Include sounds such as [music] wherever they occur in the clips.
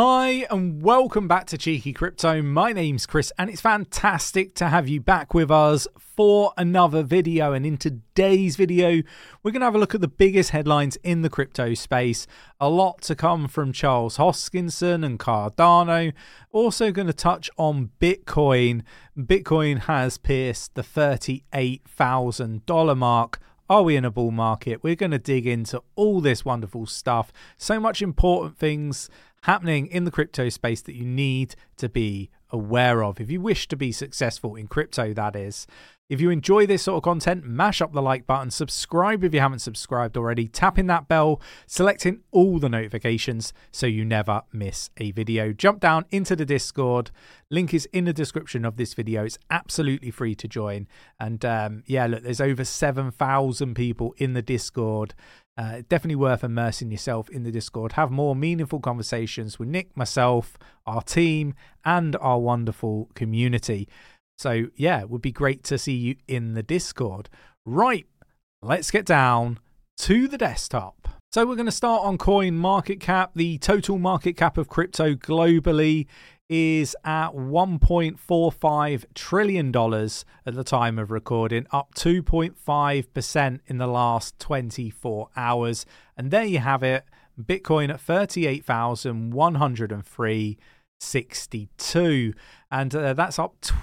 Hi, and welcome back to Cheeky Crypto. My name's Chris, and it's fantastic to have you back with us for another video. And in today's video, we're going to have a look at the biggest headlines in the crypto space. A lot to come from Charles Hoskinson and Cardano. Also, going to touch on Bitcoin. Bitcoin has pierced the $38,000 mark. Are we in a bull market? We're going to dig into all this wonderful stuff. So much important things happening in the crypto space that you need to be aware of. If you wish to be successful in crypto, that is. If you enjoy this sort of content, mash up the like button, subscribe if you haven't subscribed already, tapping that bell, selecting all the notifications so you never miss a video. Jump down into the Discord. Link is in the description of this video. It's absolutely free to join. And um, yeah, look, there's over 7,000 people in the Discord. Uh, definitely worth immersing yourself in the Discord. Have more meaningful conversations with Nick, myself, our team, and our wonderful community. So, yeah, it would be great to see you in the Discord. Right, let's get down to the desktop. So, we're going to start on Coin Market Cap. The total market cap of crypto globally is at $1.45 trillion at the time of recording, up 2.5% in the last 24 hours. And there you have it Bitcoin at 38,103.62. And uh, that's up t-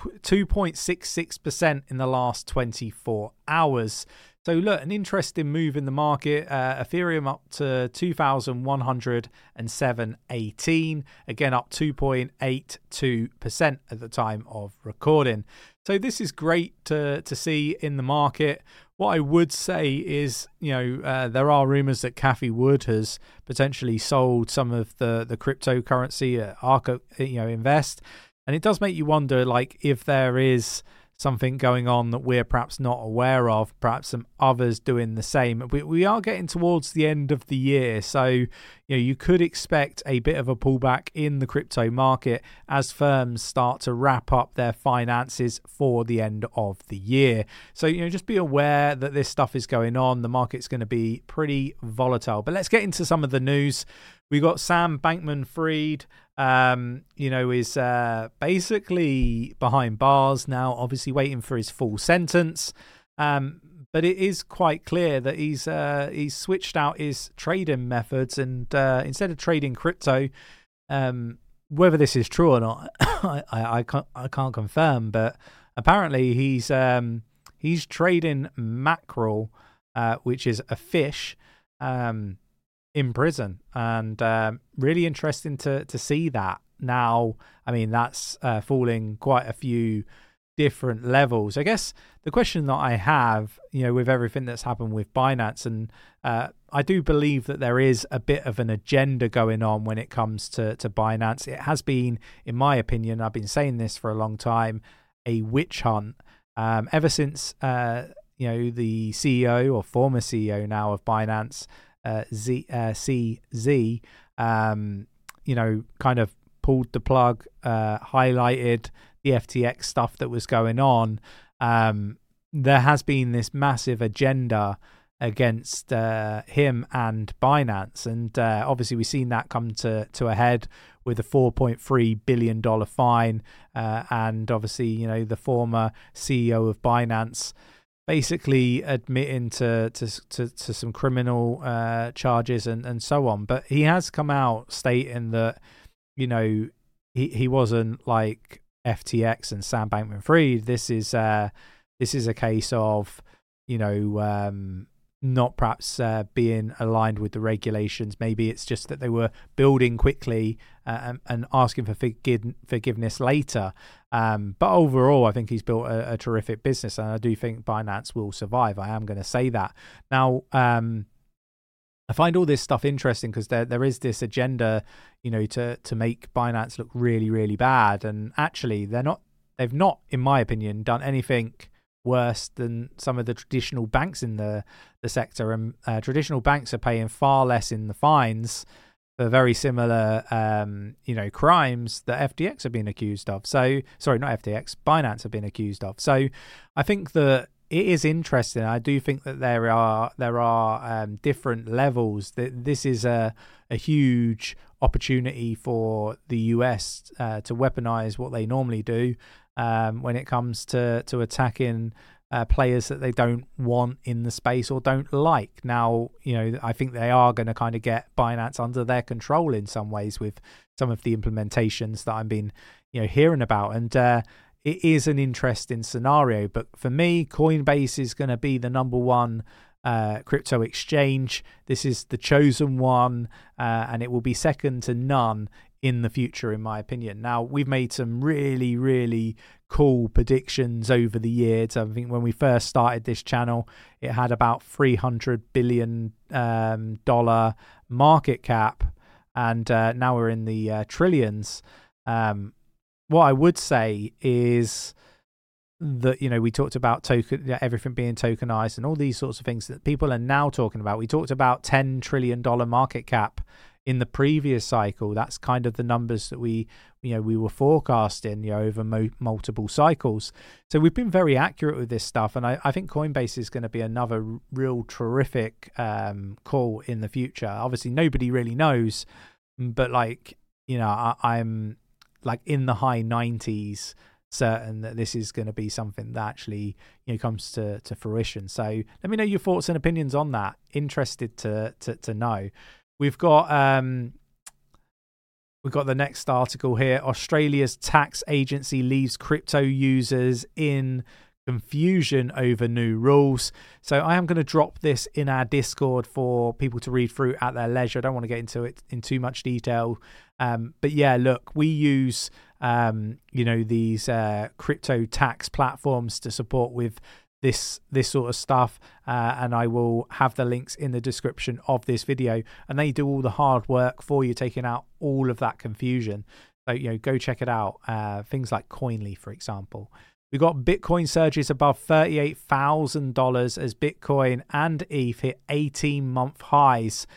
2.66% in the last 24 hours. So look, an interesting move in the market. Uh, Ethereum up to 2,107.18, again up 2.82% at the time of recording. So this is great to to see in the market. What I would say is, you know, uh, there are rumors that Cathie Wood has potentially sold some of the the cryptocurrency at Ark, you know, Invest, and it does make you wonder, like, if there is something going on that we're perhaps not aware of, perhaps some others doing the same. We, we are getting towards the end of the year, so you know you could expect a bit of a pullback in the crypto market as firms start to wrap up their finances for the end of the year. So you know just be aware that this stuff is going on. The market's going to be pretty volatile. But let's get into some of the news. We got Sam Bankman Fried um, you know, is uh, basically behind bars now, obviously waiting for his full sentence. Um, but it is quite clear that he's uh, he's switched out his trading methods, and uh, instead of trading crypto, um, whether this is true or not, [coughs] I, I, can't I can't confirm. But apparently, he's um, he's trading mackerel, uh, which is a fish. Um, in prison, and um, really interesting to to see that. Now, I mean, that's uh, falling quite a few different levels. I guess the question that I have, you know, with everything that's happened with Binance, and uh, I do believe that there is a bit of an agenda going on when it comes to to Binance. It has been, in my opinion, I've been saying this for a long time, a witch hunt. Um, ever since uh, you know the CEO or former CEO now of Binance uh, Z, uh, CZ, um, you know, kind of pulled the plug, uh, highlighted the FTX stuff that was going on. Um, there has been this massive agenda against uh, him and Binance, and uh, obviously we've seen that come to to a head with a 4.3 billion dollar fine, uh, and obviously you know the former CEO of Binance basically admitting to to to, to some criminal uh, charges and and so on. But he has come out stating that you know he he wasn't like FTX and Sam Bankman Fried. This is uh this is a case of you know um not perhaps uh, being aligned with the regulations. Maybe it's just that they were building quickly uh, and, and, asking for forgiveness later. Um, but overall, I think he's built a, a, terrific business, and I do think Binance will survive. I am going to say that. Now, um, I find all this stuff interesting because there there is this agenda, you know, to to make Binance look really really bad, and actually they're not. They've not, in my opinion, done anything worse than some of the traditional banks in the the sector, and uh, traditional banks are paying far less in the fines for very similar, um, you know, crimes that FTX have been accused of. So, sorry, not FTX, Binance have been accused of. So, I think that it is interesting. I do think that there are there are um, different levels. That this is a a huge opportunity for the US uh, to weaponize what they normally do um, when it comes to to attacking uh, players that they don't want in the space or don't like. Now, you know, I think they are going to kind of get Binance under their control in some ways with some of the implementations that I've been, you know, hearing about. And uh, it is an interesting scenario. But for me, Coinbase is going to be the number one uh, crypto exchange. This is the chosen one, uh, and it will be second to none in the future, in my opinion. Now, we've made some really, really cool predictions over the years. I think when we first started this channel, it had about $300 billion um, market cap, and uh, now we're in the uh, trillions. Um, what I would say is that you know we talked about token everything being tokenized and all these sorts of things that people are now talking about. We talked about 10 trillion dollar market cap in the previous cycle. That's kind of the numbers that we you know we were forecasting you know over mo- multiple cycles. So we've been very accurate with this stuff and i, I think coinbase is going to be another real terrific um, call in the future. Obviously nobody really knows but like you know I, i'm like in the high 90s certain that this is going to be something that actually you know comes to to fruition. So let me know your thoughts and opinions on that. Interested to to, to know. We've got um we've got the next article here. Australia's tax agency leaves crypto users in confusion over new rules. So I am going to drop this in our Discord for people to read through at their leisure. I don't want to get into it in too much detail. Um, but yeah, look, we use um, you know these uh, crypto tax platforms to support with this this sort of stuff uh, and I will have the links in the description of this video and they do all the hard work for you taking out all of that confusion so you know go check it out uh, things like Koinly for example we got Bitcoin surges above $38,000 as Bitcoin and ETH hit 18 month highs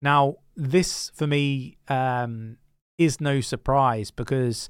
now this for me um, is no surprise because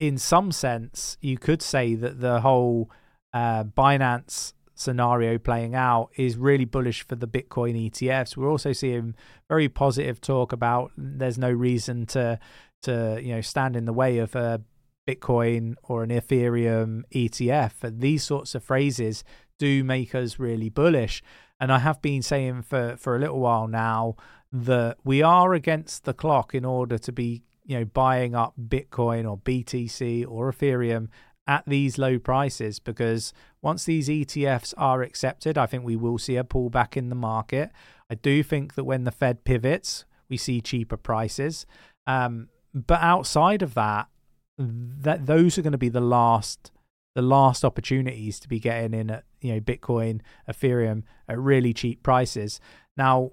in some sense, you could say that the whole uh, Binance scenario playing out is really bullish for the Bitcoin ETFs. We're also seeing very positive talk about there's no reason to to you know stand in the way of a Bitcoin or an Ethereum ETF. These sorts of phrases do make us really bullish. And I have been saying for for a little while now that we are against the clock in order to be you know buying up Bitcoin or BTC or Ethereum at these low prices because once these ETFs are accepted, I think we will see a pullback in the market. I do think that when the Fed pivots, we see cheaper prices. Um, but outside of that, that those are going to be the last the last opportunities to be getting in at you know Bitcoin, Ethereum at really cheap prices. Now,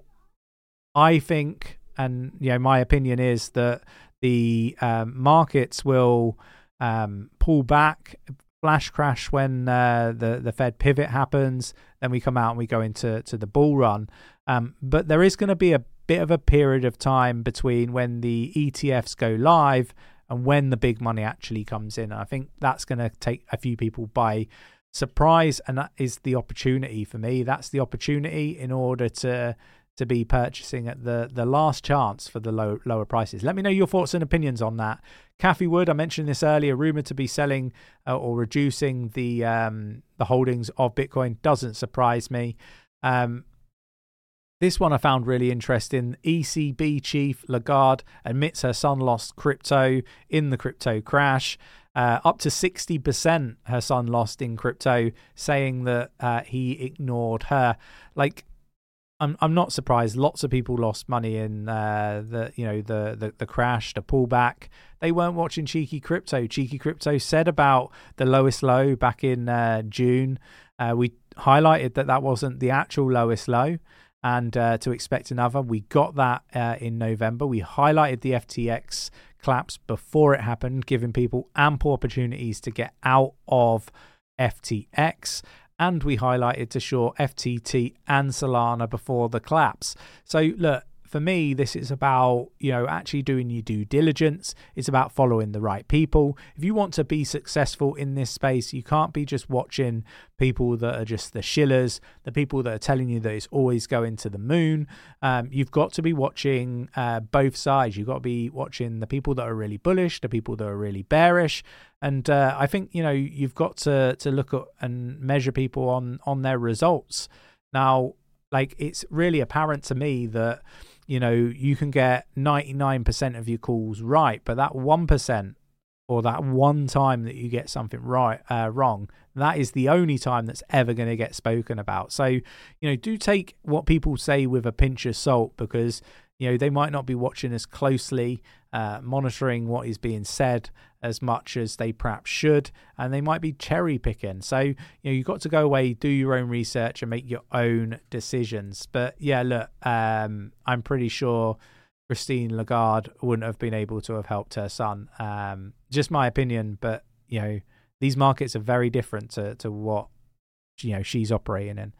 I think, and you know, my opinion is that the um, markets will um, pull back, flash crash when uh, the the Fed pivot happens. Then we come out and we go into to the bull run. Um, but there is going to be a bit of a period of time between when the ETFs go live and when the big money actually comes in. I think that's going to take a few people by surprise, and that is the opportunity for me. That's the opportunity in order to to be purchasing at the the last chance for the low, lower prices. Let me know your thoughts and opinions on that. Cathie Wood, I mentioned this earlier, rumored to be selling uh, or reducing the um, the holdings of Bitcoin. Doesn't surprise me. Um, this one I found really interesting. ECB chief Lagarde admits her son lost crypto in the crypto crash. Uh, up to 60% her son lost in crypto, saying that uh, he ignored her. Like, I'm I'm not surprised. Lots of people lost money in uh, the you know the, the the crash, the pullback. They weren't watching Cheeky Crypto. Cheeky Crypto said about the lowest low back in uh, June. Uh, we highlighted that that wasn't the actual lowest low, and uh, to expect another. We got that uh, in November. We highlighted the FTX collapse before it happened, giving people ample opportunities to get out of FTX and we highlighted to short FTT and Solana before the collapse. So look, for me, this is about, you know, actually doing your due diligence. It's about following the right people. If you want to be successful in this space, you can't be just watching people that are just the shillers, the people that are telling you that it's always going to the moon. Um, you've got to be watching uh, both sides. You've got to be watching the people that are really bullish, the people that are really bearish. And uh, I think, you know, you've got to, to look at and measure people on, on their results. Now, like it's really apparent to me that you know you can get 99% of your calls right but that 1% or that one time that you get something right uh, wrong that is the only time that's ever going to get spoken about. So you know do take what people say with a pinch of salt because you know they might not be watching as closely uh, monitoring what is being said as much as they perhaps should and they might be cherry picking. So you know you've got to go away do your own research and make your own decisions. But yeah look um, i'm pretty sure christine lagarde wouldn't have been able to have helped her son. Um, just my opinion but you know these markets are very different to, to what you know she's operating in.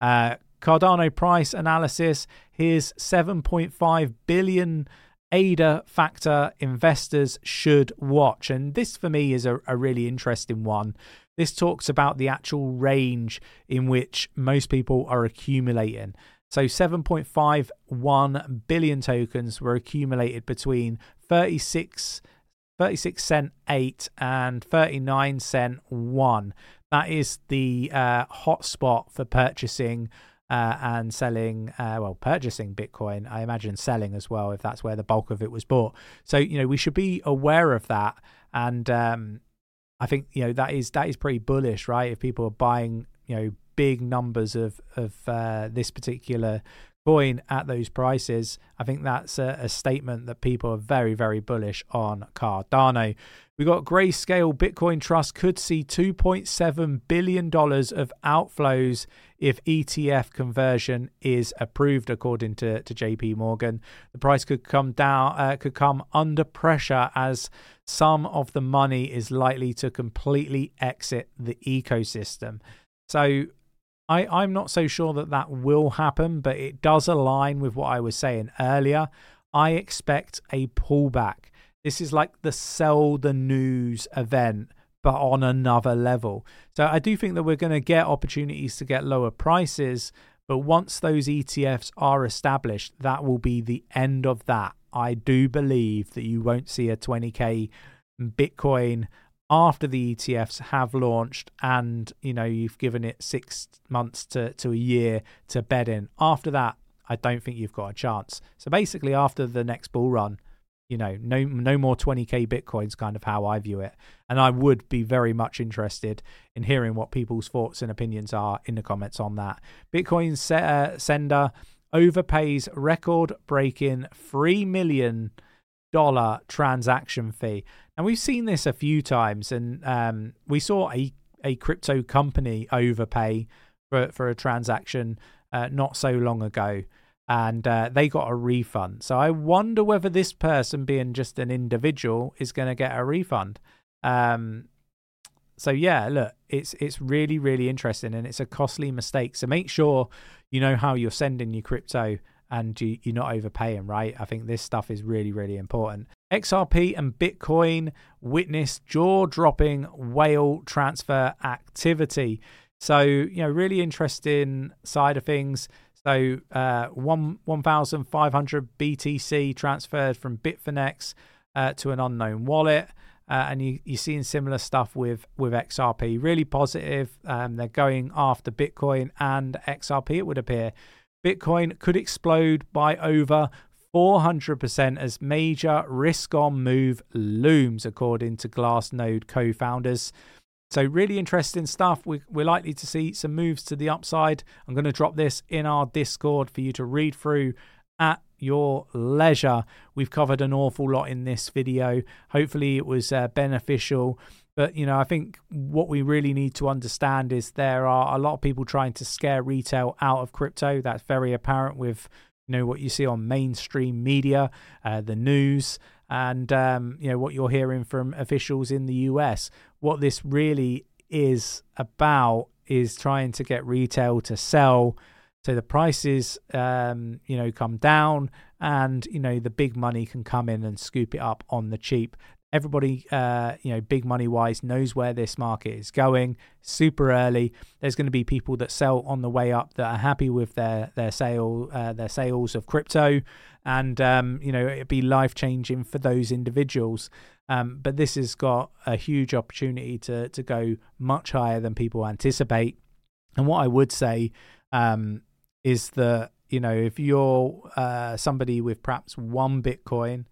Uh, Cardano price analysis. Here's 7.5 billion ADA factor investors should watch. And this for me is a, a, really interesting one. This talks about the actual range in which most people are accumulating. So 7.51 billion tokens were accumulated between 36 36 cent 8 and 39 cent 1. That is the uh, hotspot for purchasing uh, and selling, uh, well, purchasing Bitcoin. I imagine selling as well, if that's where the bulk of it was bought. So you know we should be aware of that, and um, I think you know that is that is pretty bullish, right? If people are buying, you know, big numbers of of uh, this particular coin at those prices, I think that's a, a, statement that people are very, very bullish on Cardano. We got Grayscale Bitcoin Trust could see $2.7 billion of outflows if ETF conversion is approved, according to, to JP Morgan. The price could come down, uh, could come under pressure as some of the money is likely to completely exit the ecosystem. So I, I'm not so sure that that will happen, but it does align with what I was saying earlier. I expect a pullback. This is like the sell the news event, but on another level. So I do think that we're going to get opportunities to get lower prices, but once those ETFs are established, that will be the end of that. I do believe that you won't see a 20k Bitcoin after the ETFs have launched and you know you've given it six months to, to a year to bed in. After that, I don't think you've got a chance. So basically, after the next bull run, you know, no no more 20k bitcoins, kind of how I view it. And I would be very much interested in hearing what people's thoughts and opinions are in the comments on that. Bitcoin se- uh, sender overpays record breaking three million dollar transaction fee. And we've seen this a few times, and um, we saw a, a crypto company overpay for, for a transaction uh, not so long ago, and uh, they got a refund. So I wonder whether this person, being just an individual, is going to get a refund. Um, so yeah, look, it's it's really really interesting, and it's a costly mistake. So make sure you know how you're sending your crypto and you, you're not overpaying, right? I think this stuff is really, really important. XRP and Bitcoin witnessed jaw dropping whale transfer activity. So, you know, really interesting side of things. So, uh, one 1,500 BTC transferred from Bitfinex uh, to an unknown wallet. Uh, and you, you're seeing similar stuff with, with XRP. Really positive. Um, they're going after Bitcoin and XRP, it would appear. Bitcoin could explode by over 400% as major risk on move looms, according to Glassnode co founders. So, really interesting stuff. We, are likely to see some moves to the upside. I'm going to drop this in our Discord for you to read through at your leisure. We've covered an awful lot in this video. Hopefully, it was uh, beneficial. But, you know, I think what we really need to understand is there are a lot of people trying to scare retail out of crypto. That's very apparent with, you know, what you see on mainstream media, uh, the news, and, um, you know, what you're hearing from officials in the US. What this really is about is trying to get retail to sell So the prices, um, you know, come down, and you know the big money can come in and scoop it up on the cheap. Everybody, uh, you know, big money wise, knows where this market is going. Super early. There's going to be people that sell on the way up that are happy with their their sale, uh, their sales of crypto, and um, you know, it'd be life changing for those individuals. Um, but this has got a huge opportunity to to go much higher than people anticipate. And what I would say um, is that you know if you're uh, somebody with perhaps one Bitcoin,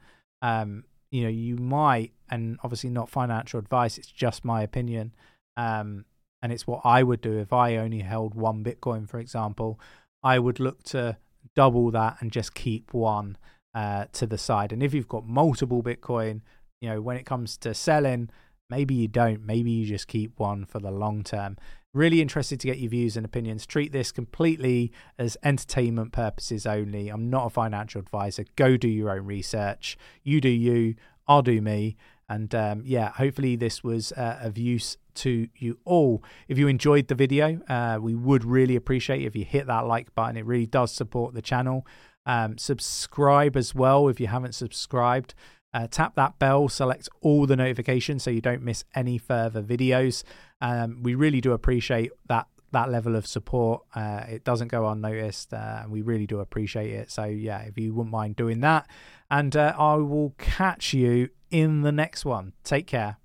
um, you know you might, and obviously not financial advice. It's just my opinion, um, and it's what I would do if I only held one Bitcoin, for example. I would look to double that and just keep one uh, to the side. And if you've got multiple Bitcoin, you know when it comes to selling, maybe you don't. Maybe you just keep one for the long term. Really interested to get your views and opinions. Treat this completely as entertainment purposes only. I'm not a financial advisor. Go do your own research. You do you, I'll do me. And um, yeah, hopefully this was uh, of use to you all. If you enjoyed the video, uh, we would really appreciate it if you hit that like button. It really does support the channel. Um, subscribe as well if you haven't subscribed. Uh, tap that bell, select all the notifications so you don't miss any further videos. Um, we really do appreciate that that level of support. Uh, it doesn't go unnoticed, uh, and we really do appreciate it. So yeah, if you wouldn't mind doing that, and uh, I will catch you in the next one. Take care.